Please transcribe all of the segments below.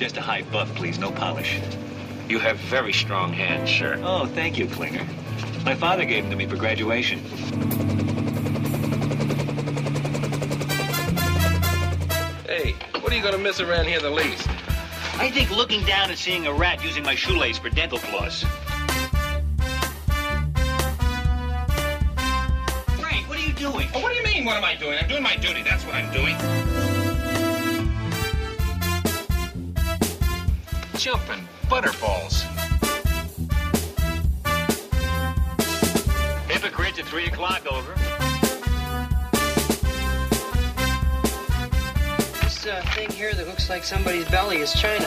Just a high buff, please. No polish. You have very strong hands, sir. Oh, thank you, Klinger. My father gave them to me for graduation. Hey, what are you gonna miss around here the least? I think looking down and seeing a rat using my shoelace for dental floss. Frank, what are you doing? Oh, what do you mean, what am I doing? I'm doing my duty, that's what I'm doing. Jumping butterballs. Hypocrites at 3 o'clock over. This uh, thing here that looks like somebody's belly is China.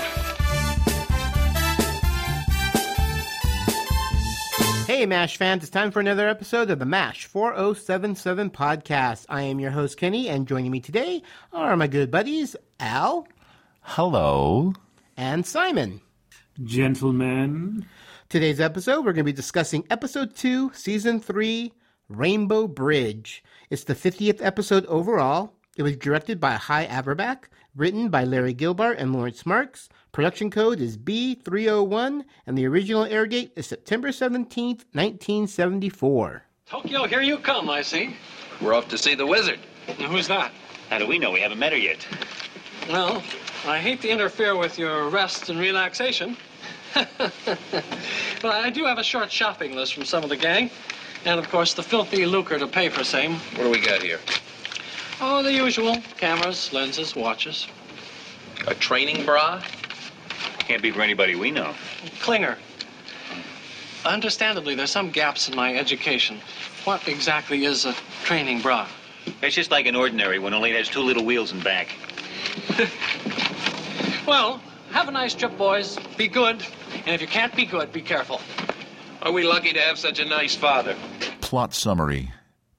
Hey, MASH fans, it's time for another episode of the MASH 4077 podcast. I am your host, Kenny, and joining me today are my good buddies, Al Hello. And Simon. Gentlemen, Today's episode, we're going to be discussing episode 2, season 3, Rainbow Bridge. It's the 50th episode overall. It was directed by Hy Averback, written by Larry Gelbart and Lawrence Marks. Production code is B301, and the original air date is September 17th, 1974. Tokyo, here you come, I see. We're off to see the wizard. Now, who's that? How do we know? We haven't met her yet. Well, I hate to interfere with your rest and relaxation. but I do have a short shopping list from some of the gang. And, of course, the filthy lucre to pay for same. What do we got here? Oh, the usual. Cameras, lenses, watches. A training bra? Can't be for anybody we know. Klinger. Understandably, there's some gaps in my education. What exactly is a training bra? It's just like an ordinary one, only it has two little wheels in back. Well, have a nice trip, boys. Be good. And if you can't be good, be careful. Are we lucky to have such a nice father? Plot summary.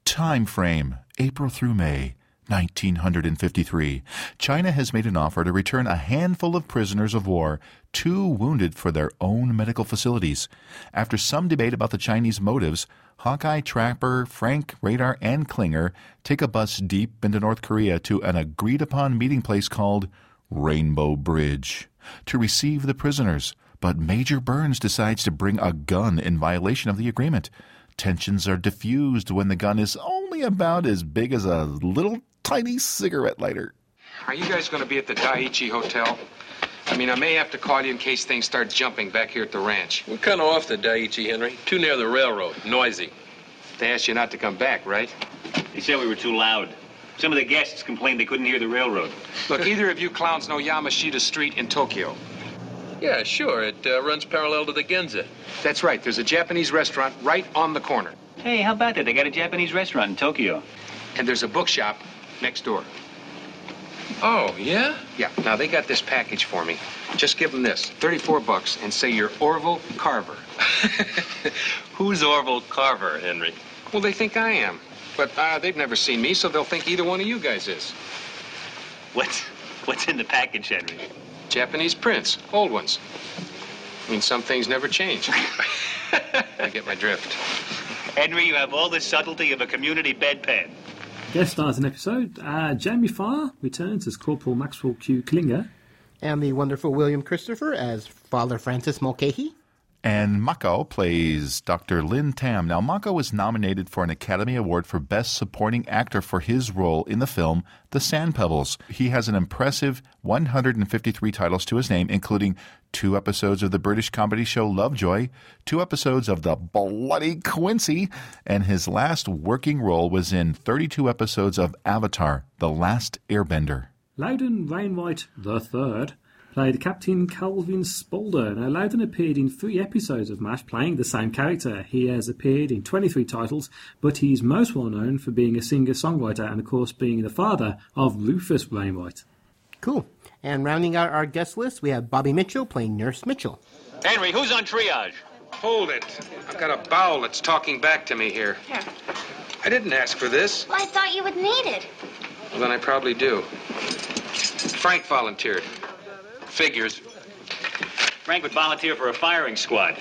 Time frame April through May 1953. China has made an offer to return a handful of prisoners of war, two wounded for their own medical facilities. After some debate about the Chinese motives, Hawkeye, Trapper, Frank, Radar, and Klinger take a bus deep into North Korea to an agreed upon meeting place called Rainbow Bridge to receive the prisoners. But Major Burns decides to bring a gun in violation of the agreement. Tensions are diffused when the gun is only about as big as a little tiny cigarette lighter. Are you guys going to be at the Daiichi Hotel? I mean, I may have to call you in case things start jumping back here at the ranch. We're kind of off the Daiichi, Henry. Too near the railroad. Noisy. They asked you not to come back, right? They said we were too loud. Some of the guests complained they couldn't hear the railroad. Look, either of you clowns know Yamashita Street in Tokyo. Yeah, sure. It uh, runs parallel to the Ginza. That's right. There's a Japanese restaurant right on the corner. Hey, how about that? They got a Japanese restaurant in Tokyo. And there's a bookshop next door. Oh, yeah? Yeah, now they got this package for me. Just give them this 34 bucks and say you're Orville Carver. Who's Orville Carver, Henry? Well, they think I am. But uh, they've never seen me, so they'll think either one of you guys is. What's what's in the package, Henry? Japanese prints, old ones. I mean, some things never change. I get my drift. Henry, you have all the subtlety of a community bedpan. Guest stars in episode. Uh, Jamie Farr returns as Corporal Maxwell Q. Klinger. And the wonderful William Christopher as Father Francis Mulcahy. And Mako plays Dr. Lin Tam. Now, Mako was nominated for an Academy Award for Best Supporting Actor for his role in the film The Sand Pebbles. He has an impressive 153 titles to his name, including two episodes of the British comedy show Lovejoy, two episodes of The Bloody Quincy, and his last working role was in 32 episodes of Avatar The Last Airbender. Loudon Wainwright III played Captain Calvin Spaulding. Now, Loudon appeared in three episodes of MASH playing the same character. He has appeared in 23 titles, but he's most well known for being a singer-songwriter and, of course, being the father of Rufus Wainwright. Cool. And rounding out our guest list, we have Bobby Mitchell playing Nurse Mitchell. Henry, who's on triage? Hold it. I've got a bowel that's talking back to me here. Here. I didn't ask for this. Well, I thought you would need it. Well, then I probably do. Frank volunteered. Figures. Frank would volunteer for a firing squad,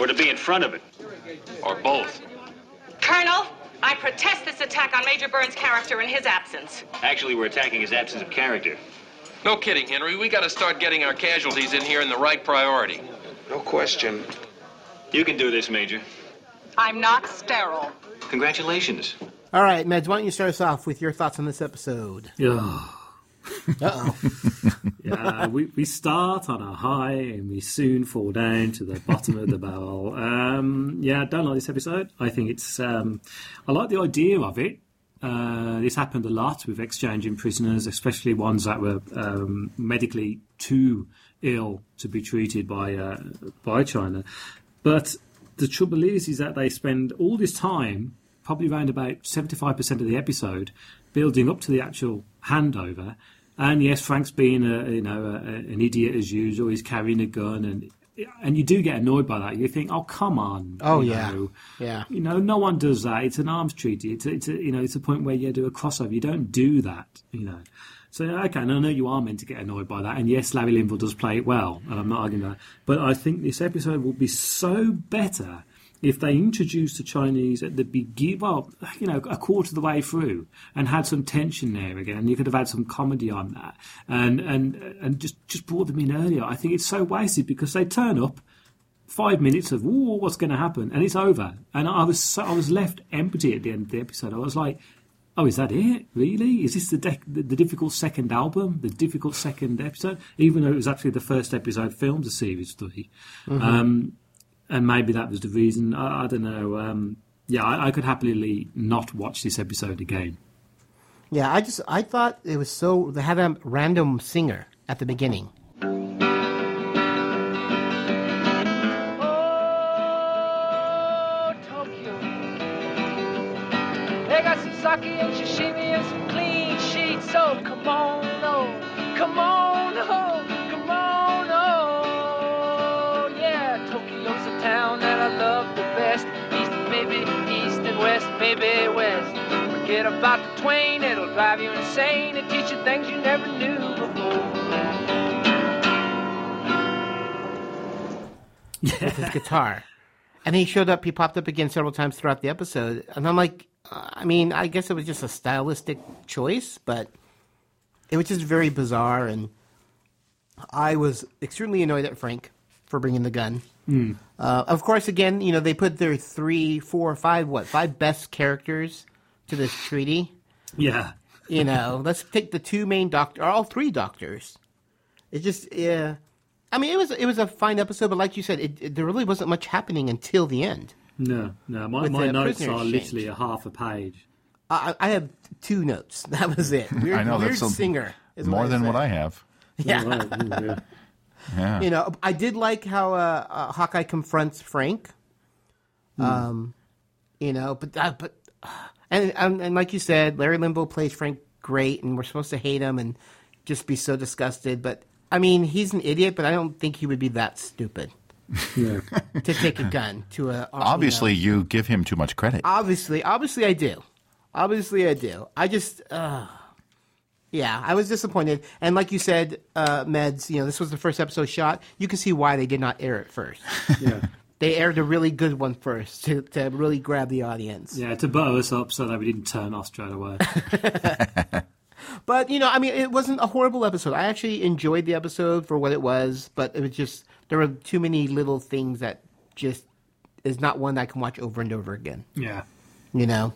or to be in front of it, or both. Colonel, I protest this attack on Major Burns' character in his absence. Actually, we're attacking his absence of character. No kidding, Henry. We got to start getting our casualties in here in the right priority. No question. You can do this, Major. I'm not sterile. Congratulations. All right, Meds, why don't you start us off with your thoughts on this episode? Yeah. Uh oh. yeah, we, we start on a high and we soon fall down to the bottom of the barrel. Um, yeah, don't like this episode. I think it's. Um, I like the idea of it. Uh, this happened a lot with exchanging prisoners, especially ones that were um, medically too ill to be treated by uh, by China. But the trouble is, is that they spend all this time, probably around about seventy five percent of the episode, building up to the actual handover. And yes, Frank's being a you know a, an idiot as usual. He's carrying a gun, and and you do get annoyed by that. You think, oh come on, Oh, you yeah. know. Yeah. You know, no one does that. It's an arms treaty. It's it's a, you know, it's a point where you do a crossover. You don't do that. You know. So okay, and I know you are meant to get annoyed by that, and yes, Larry Linville does play it well, and I'm not arguing that. But I think this episode will be so better if they introduced the Chinese at the begin, well, you know, a quarter of the way through, and had some tension there again. And you could have had some comedy on that, and and and just just brought them in earlier. I think it's so wasted because they turn up five minutes of "Ooh, what's going to happen?" and it's over. And I was so, I was left empty at the end of the episode. I was like, "Oh, is that it? Really? Is this the dec the, difficult second album? The difficult second episode?" Even though it was actually the first episode filmed a series 3 um, and maybe that was the reason. I, I don't know. Um, yeah, I, I could happily not watch this episode again. Yeah, I just I thought it was so they had a random singer at the beginning. Oh, Tokyo. They got some sake and sashimi and some clean sheets. So come on, and west, maybe. Forget about the twain, it'll drive you insane and teach you things you never knew before. with his guitar. And he showed up, he popped up again several times throughout the episode. And I'm like, uh, I mean, I guess it was just a stylistic choice, but it was just very bizarre. And I was extremely annoyed at Frank for bringing the gun. Uh, of course, again, you know, they put their three, four, five, what, five best characters to this treaty. Yeah, You know, let's take the two main doctor, or all three doctors. It just, yeah. I mean, it was it was a fine episode, but like you said, it, it, there really wasn't much happening until the end. no, no. My, With my notes are exchange. literally a half a page. I, I have two notes. That was it. Weird, I know weird that's some- singer. is more than said. what I have. Yeah. Wow. Ooh, yeah. Yeah. You know, I did like how uh, uh, Hawkeye confronts Frank. Um, you know, but uh, but and, and and like you said, Larry Linville plays Frank great, and we're supposed to hate him and just be so disgusted. But I mean, he's an idiot, but I don't think he would be that stupid Yeah. to take a gun to a. Obviously, you know. you give him too much credit. obviously, obviously, I do. Obviously, I do. I just, uh, yeah, I was disappointed. And like you said, uh, Meds, you know, this was the first episode shot. You can see why they did not air it first. yeah. they aired a really good one first to, to really grab the audience. Yeah, to butter us up so that we didn't turn off straight away. But you know, I mean, it wasn't a horrible episode. I actually enjoyed the episode for what it was, but it was just there were too many little things that just is not one that I can watch over and over again. yeah. You know.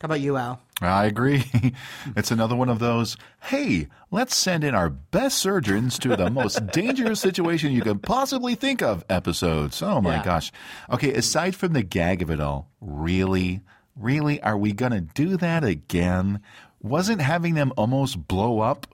How about you, Al? I agree. It's another one of those, hey, let's send in our best surgeons to the most dangerous situation you can possibly think of episodes. Oh my Yeah. gosh. Okay, aside from the gag of it all, really, really, are we going to do that again? Wasn't having them almost blow up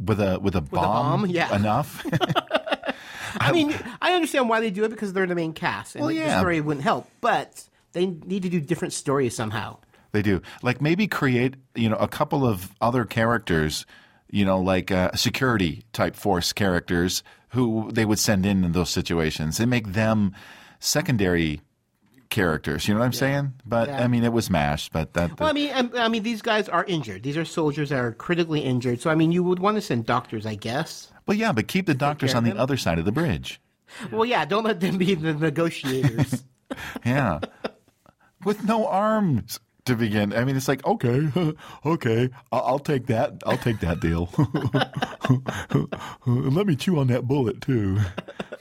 with a with a bomb, bomb? Yeah. enough? I mean, I understand why they do it because they're the main cast, and Well, the yeah. story wouldn't help. But they need to do different stories somehow. They do. Like maybe create, you know, a couple of other characters, you know, like uh, security type force characters who they would send in in those situations and make them secondary characters. You know what I'm saying? But Yeah. I mean, it was mashed. But that. Well, I mean, I, I mean, these guys are injured. These are soldiers that are critically injured. So, I mean, you would want to send doctors, I guess. well, yeah, but keep the doctors on the other side of the bridge. Well, yeah, don't let them be the negotiators. Yeah, with no arms. To begin. I mean, it's like okay, okay, I'll, I'll take that. I'll take that deal. Let me chew on that bullet too.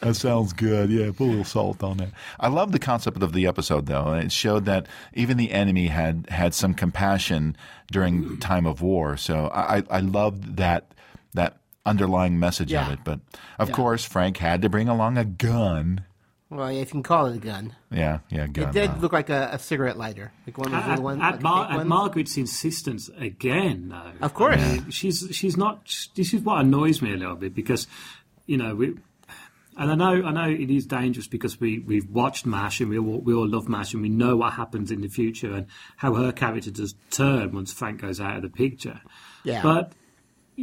That sounds good. Yeah, put a little salt on that. I love the concept of the episode though. It showed that even the enemy had had some compassion during time of war. So I I loved that that underlying message Yeah. of it. But of Yeah. course, Frank had to bring along a gun. Well, if you can call it a gun. Yeah, yeah, gun. It did wow. look like a, a cigarette lighter, like one of those At, little ones. at like Mar- at. Margaret's insistence again, though. Of course. I mean, she's she's not. This is what annoys me a little bit because, you know, we. And I know, I know it is dangerous because we we've watched Mash and we all we all love Mash and we know what happens in the future and how her character does turn once Frank goes out of the picture. Yeah. But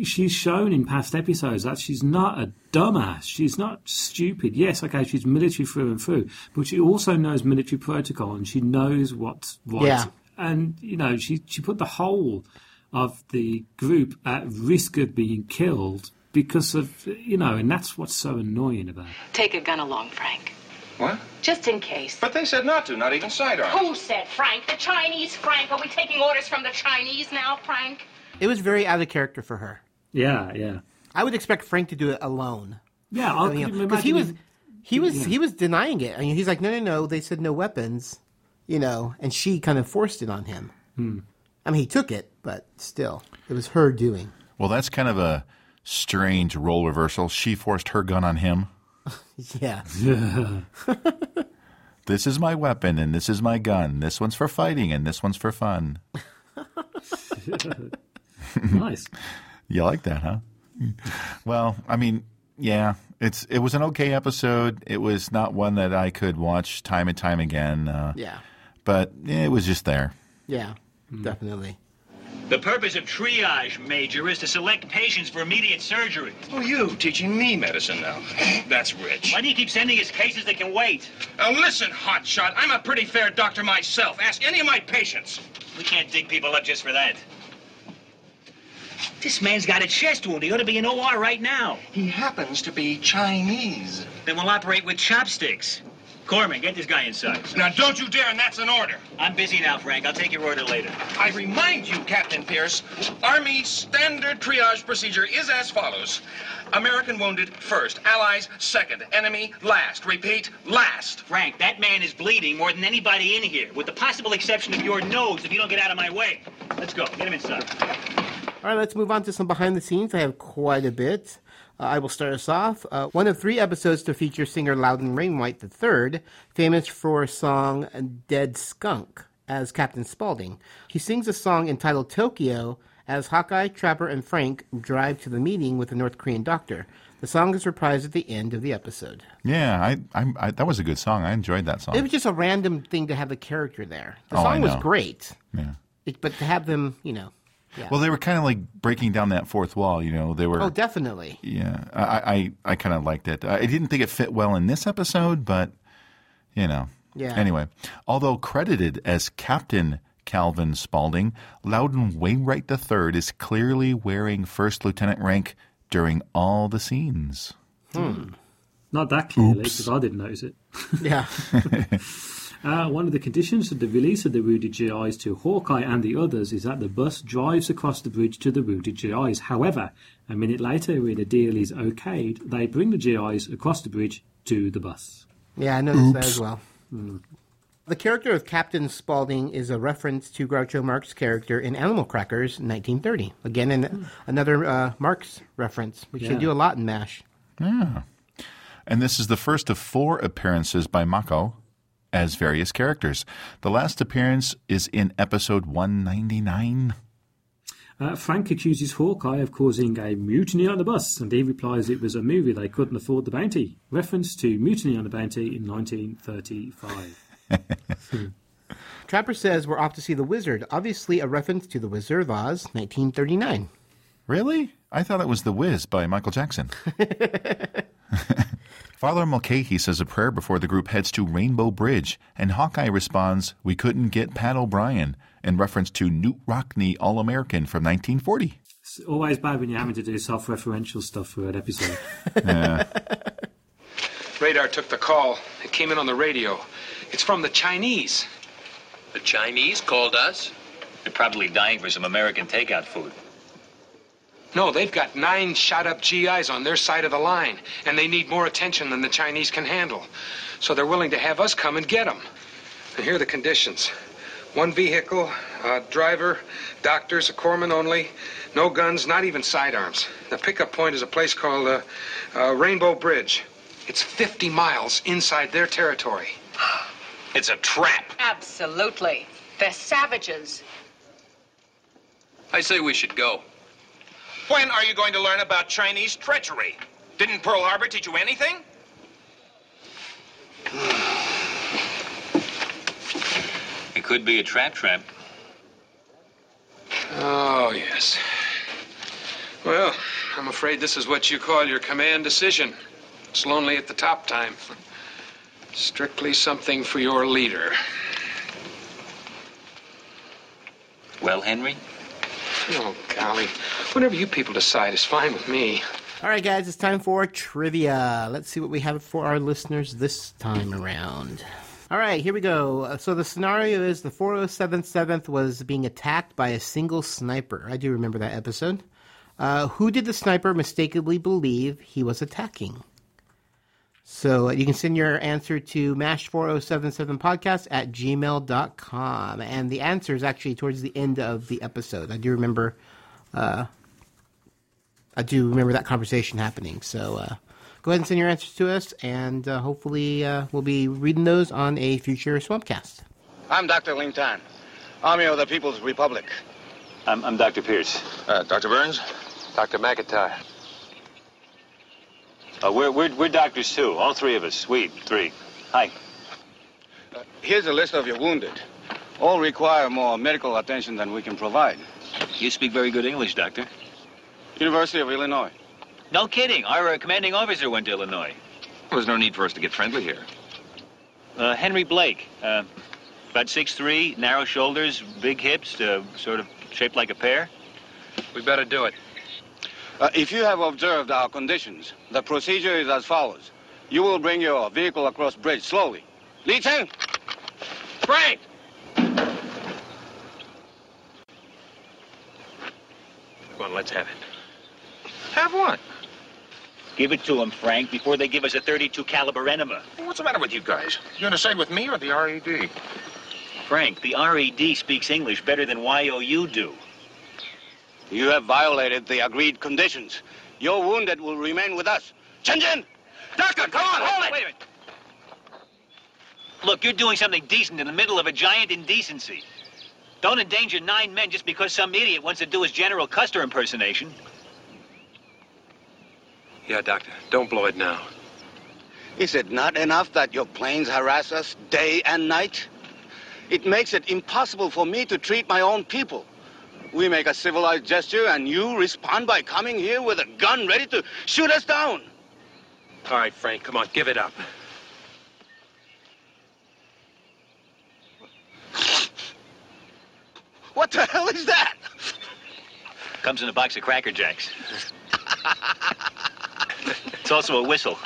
she's shown in past episodes that she's not a dumbass. She's not stupid. Yes, okay, she's military through and through, but she also knows military protocol and she knows what's right. Yeah. And you know, she she put the whole of the group at risk of being killed because of you know, and that's what's so annoying about it. Take a gun along, Frank. What? Just in case. But they said not to, not even sidearms. Who said Frank? The Chinese, Frank. Are we taking orders from the Chinese now, Frank? It was very out of character for her. Yeah, yeah. I would expect Frank to do it alone. Yeah, I You could know, 'cause he was he was yeah. he was denying it. I mean, he's like, no, no, no. They said no weapons, you know, and she kind of forced it on him. Hmm. I mean, he took it, but still, it was her doing. Well, that's kind of a strange role reversal. She forced her gun on him. Yeah. This is my weapon and this is my gun. This one's for fighting and this one's for fun. nice. You like that, huh? Well, I mean, yeah, it's it was an okay episode. It was not one that I could watch time and time again. Uh, Yeah. but it was just there. Yeah. Definitely. The purpose of triage, Major, is to select patients for immediate surgery. Oh, you teaching me medicine now. That's rich. Why do you keep sending us cases that can wait? Now listen, hotshot. I'm a pretty fair doctor myself. Ask any of my patients. We can't dig people up just for that. This man's got a chest wound. He ought to be in OR right now. He happens to be Chinese. Then we'll operate with chopsticks. Corman, get this guy inside. Now don't you dare, and that's an order. I'm busy now, Frank. I'll take your order later. I remind you, Captain Pierce, Army standard triage procedure is as follows. American wounded first, Allies second, enemy last. Repeat, last. Frank, that man is bleeding more than anybody in here, with the possible exception of your nose if you don't get out of my way. Let's go. Get him inside. All right, let's move on to some behind the scenes. I have quite a bit. Uh, I will start us off. Uh, one of three episodes to feature singer Loudon Wainwright III, famous for song Dead Skunk as Captain Spaulding. He sings a song entitled Tokyo as Hawkeye, Trapper, and Frank drive to the meeting with the North Korean doctor. The song is reprised at the end of the episode. Yeah, I, I, I that was a good song. I enjoyed that song. It was just a random thing to have a character there. The Oh, song was great, yeah. it, but to have them, you know. Yeah. Well, they were kind of like breaking down that fourth wall. You know, they were. oh, definitely. Yeah, I I, I kind of liked it. I didn't think it fit well in this episode, but you know. Yeah. Anyway, although credited as Captain Calvin Spaulding, Loudon Wainwright III is clearly wearing first lieutenant rank during all the scenes. Hmm. Not that clearly, because I didn't notice it. Yeah. Uh, one of the conditions of the release of the wounded GIs to Hawkeye and the others is that the bus drives across the bridge to the wounded GIs. However, a minute later, when the deal is okayed, they bring the GIs across the bridge to the bus. Yeah, I noticed that as well. The character of Captain Spaulding is a reference to Groucho Marx's character in Animal Crackers, 1930. Again, an, another uh, Marx reference, which they do a lot in MASH. Yeah. And this is the first of four appearances by Mako as various characters. The last appearance is in episode 199. Uh, Frank accuses Hawkeye of causing a mutiny on the bus, and he replies it was a movie they couldn't afford the bounty. Reference to Mutiny on the Bounty in 1935. Trapper says we're off to see The Wizard, obviously a reference to The Wizard of Oz, 1939. Really? I thought it was The Wiz by Michael Jackson. Father Mulcahy says a prayer before the group heads to Rainbow Bridge, and Hawkeye responds, We couldn't get Pat O'Brien, in reference to Knute Rockne All American from 1940. It's always bad when you're having to do self-referential stuff for an episode. Radar took the call. It came in on the radio. It's from the Chinese. The Chinese called us. They're probably dying for some American takeout food. No, they've got nine shot up GIs on their side of the line, and they need more attention than the Chinese can handle. So they're willing to have us come and get them. And here are the conditions one vehicle, a driver, doctors, a corpsman only, no guns, not even sidearms. The pickup point is a place called uh, uh, Rainbow Bridge. It's 50 miles inside their territory. It's a trap. Absolutely. They're savages. I say we should go. When are you going to learn about Chinese treachery? Didn't Pearl Harbor teach you anything? It could be a trap trap. Oh, yes. Well, I'm afraid this is what you call your command decision. It's lonely at the top time. Strictly something for your leader. Well, Henry? Oh, golly. Whatever you people decide is fine with me. All right, guys, it's time for trivia. Let's see what we have for our listeners this time around. All right, here we go. Uh, So the scenario is the 4077th was being attacked by a single sniper. I do remember that episode. Uh, who did the sniper mistakenly believe he was attacking? So uh, you can send your answer to mash4077podcast at gmail.com. And the answer is actually towards the end of the episode. I do remember uh, I do remember that conversation happening. So uh, go ahead and send your answers to us, and uh, hopefully uh, we'll be reading those on a future Swampcast. I'm Dr. Ling Tan, Army of the People's Republic. I'm, I'm Dr. Pierce. Uh, Dr. Burns? Dr. McIntyre. Uh, we're, we're, we're doctors too, all three of us. We, three. Hi. Uh, here's a list of your wounded. All require more medical attention than we can provide. You speak very good English, Doctor. University of Illinois. No kidding. Our uh, commanding officer went to Illinois. There's no need for us to get friendly here. Uh, Henry Blake. Uh, about 6'3", narrow shoulders, big hips, uh, sort of shaped like a pear. We better do it. Uh, if you have observed our conditions, the procedure is as follows. You will bring your vehicle across bridge slowly. Li Chen! Frank! Come on, let's have it. Have what? Give it to them, Frank, before they give us a 32 caliber enema. What's the matter with you guys? You gonna side with me or the RED? Frank, the RED speaks English better than YOU do. You have violated the agreed conditions. Your wounded will remain with us. Chen Chen! Doctor, come on, hold it! Wait a minute. Look, you're doing something decent in the middle of a giant indecency. Don't endanger nine men just because some idiot wants to do his General Custer impersonation. Yeah, Doctor. Don't blow it now. Is it not enough that your planes harass us day and night? It makes it impossible for me to treat my own people. We make a civilized gesture and you respond by coming here with a gun ready to shoot us down. All right, Frank, come on, give it up. What the hell is that? Comes in a box of Cracker Jacks. it's also a whistle.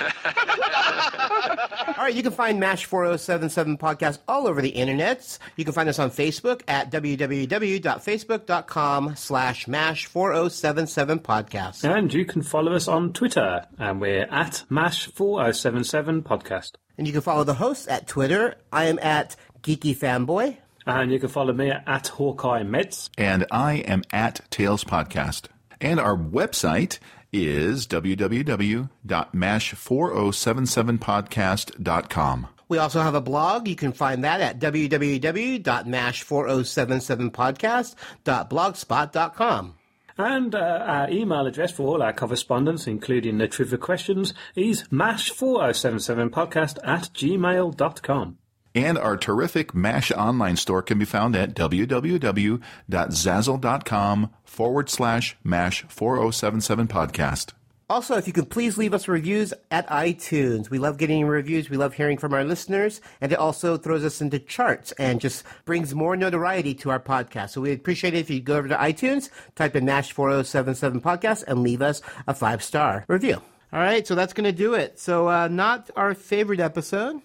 All right, you can find MASH 4077 podcast all over the internets. You can find us on Facebook at www.facebook.com slash MASH 4077 podcast. And you can follow us on Twitter, and we're at MASH4077 Podcast. And you can follow the hosts at Twitter. I am at Geeky Fanboy. And you can follow me at Hawkeye Meds. And I am at Tales Podcast. And our website is www.mash4077podcast.com. We also have a blog. You can find that at www.mash4077podcast.blogspot.com. And uh, our email address for all our correspondence, including the trivia questions, is mash4077podcast at gmail.com. And our terrific MASH online store can be found at www.zazzle.com forward slash MASH 4077 podcast. Also, if you could please leave us reviews at iTunes. We love getting reviews. We love hearing from our listeners. And it also throws us into charts and just brings more notoriety to our podcast. So we appreciate it if you go over to iTunes, type in MASH 4077 podcast, and leave us a five star review. All right, so that's going to do it. So, uh, not our favorite episode,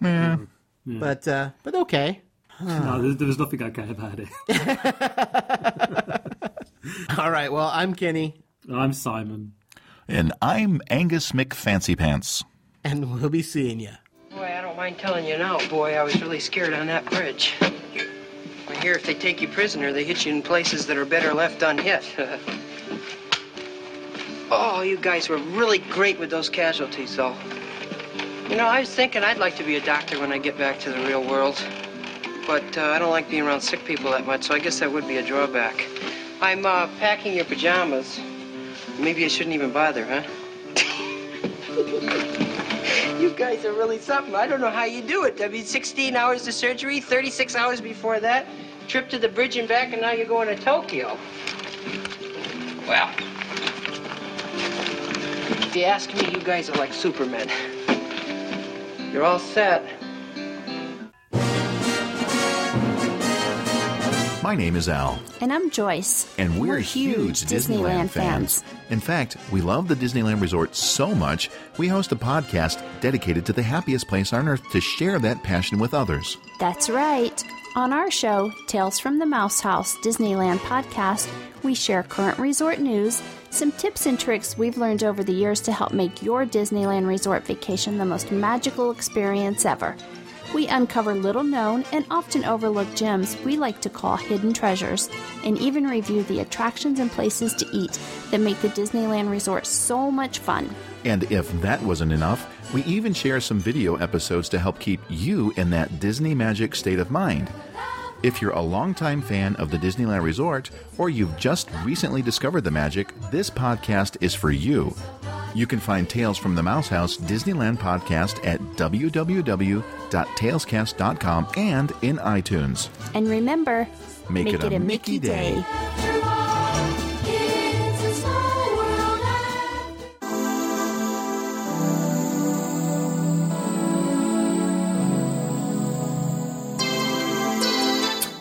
Yeah. but uh, but okay. No, there, there was nothing okay about it. All right. Well, I'm Kenny, I'm Simon. And I'm Angus McFancypants. and we'll be seeing you. Boy, I don't mind telling you now, boy, I was really scared on that bridge. I hear if they take you prisoner, they hit you in places that are better left unhit. oh, you guys were really great with those casualties, though. You know, I was thinking I'd like to be a doctor when I get back to the real world. But uh, I don't like being around sick people that much, so I guess that would be a drawback. I'm uh, packing your pajamas. Maybe I shouldn't even bother, huh? You guys are really something. I don't know how you do it. I mean, 16 hours of surgery, 36 hours before that, trip to the bridge and back, and now you're going to Tokyo. Well, if you ask me, you guys are like Supermen. You're all set. My name is Al, And I'm Joyce. and we're, huge Disneyland, fans. In fact, we love the Disneyland Resort so much, we host a podcast dedicated to the happiest place on earth to share that passion with others. That's right. On our show, Tales from the Mouse House Disneyland podcast, we share current resort news, some tips and tricks we've learned over the years to help make your Disneyland resort vacation the most magical experience ever. We uncover little known and often overlooked gems we like to call hidden treasures, and even review the attractions and places to eat that make the Disneyland resort so much fun. And if that wasn't enough, we even share some video episodes to help keep you in that Disney magic state of mind. If you're a longtime fan of the Disneyland Resort, or you've just recently discovered the magic, this podcast is for you. You can find Tales from the Mouse House Disneyland podcast at www.talescast.com and in iTunes. And remember, Make it a Mickey day.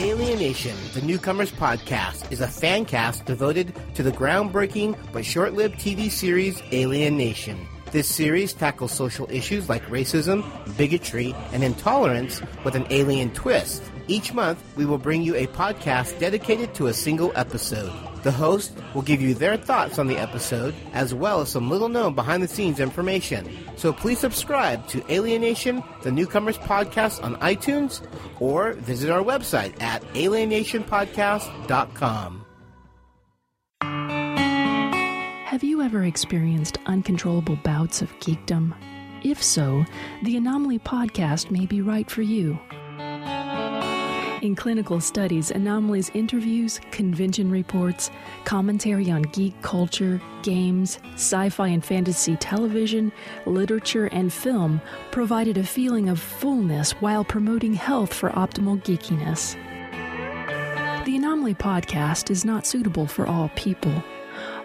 Alienation, the Newcomers Podcast, is a fan cast devoted to the groundbreaking but short lived TV series Alien Nation. This series tackles social issues like racism, bigotry, and intolerance with an alien twist. Each month, we will bring you a podcast dedicated to a single episode. The host will give you their thoughts on the episode, as well as some little known behind the scenes information. So please subscribe to Alienation, the Newcomers Podcast on iTunes, or visit our website at alienationpodcast.com. Have you ever experienced uncontrollable bouts of geekdom? If so, the Anomaly podcast may be right for you. In clinical studies, Anomalies interviews, convention reports, commentary on geek culture, games, sci fi and fantasy television, literature, and film provided a feeling of fullness while promoting health for optimal geekiness. The Anomaly podcast is not suitable for all people.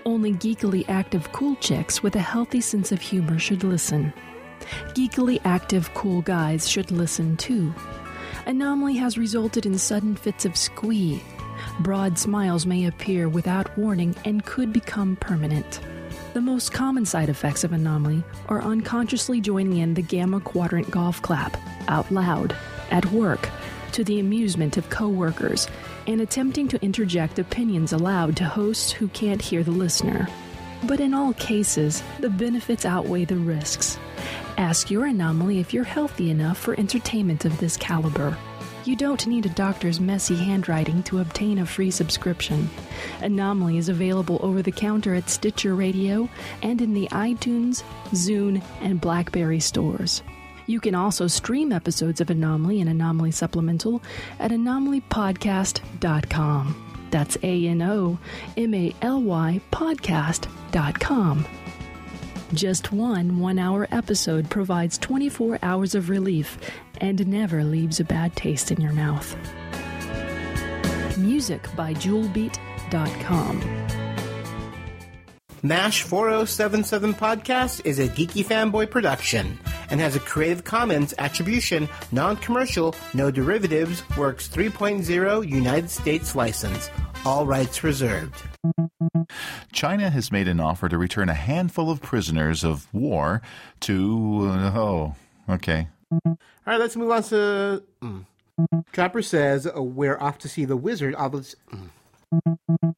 Only geekily active cool chicks with a healthy sense of humor should listen. Geekily active cool guys should listen too. Anomaly has resulted in sudden fits of squee. Broad smiles may appear without warning and could become permanent. The most common side effects of Anomaly are unconsciously joining in the Gamma Quadrant golf clap, out loud, at work, to the amusement of coworkers, and attempting to interject opinions aloud to hosts who can't hear the listener. But in all cases, the benefits outweigh the risks. Ask your anomaly if you're healthy enough for entertainment of this caliber. You don't need a doctor's messy handwriting to obtain a free subscription. Anomaly is available over the counter at Stitcher Radio and in the iTunes, Zune, and Blackberry stores. You can also stream episodes of Anomaly and Anomaly Supplemental at anomalypodcast.com. That's A N O M A L Y podcast.com. Just one one hour episode provides 24 hours of relief and never leaves a bad taste in your mouth. Music by JewelBeat.com. MASH 4077 Podcast is a geeky fanboy production and has a Creative Commons Attribution, Non Commercial, No Derivatives, Works 3.0 United States license. All rights reserved. China has made an offer to return a handful of prisoners of war to. Uh, oh, okay. All right, let's move on to. Mm. Trapper says uh, we're off to see the wizard. Of, mm.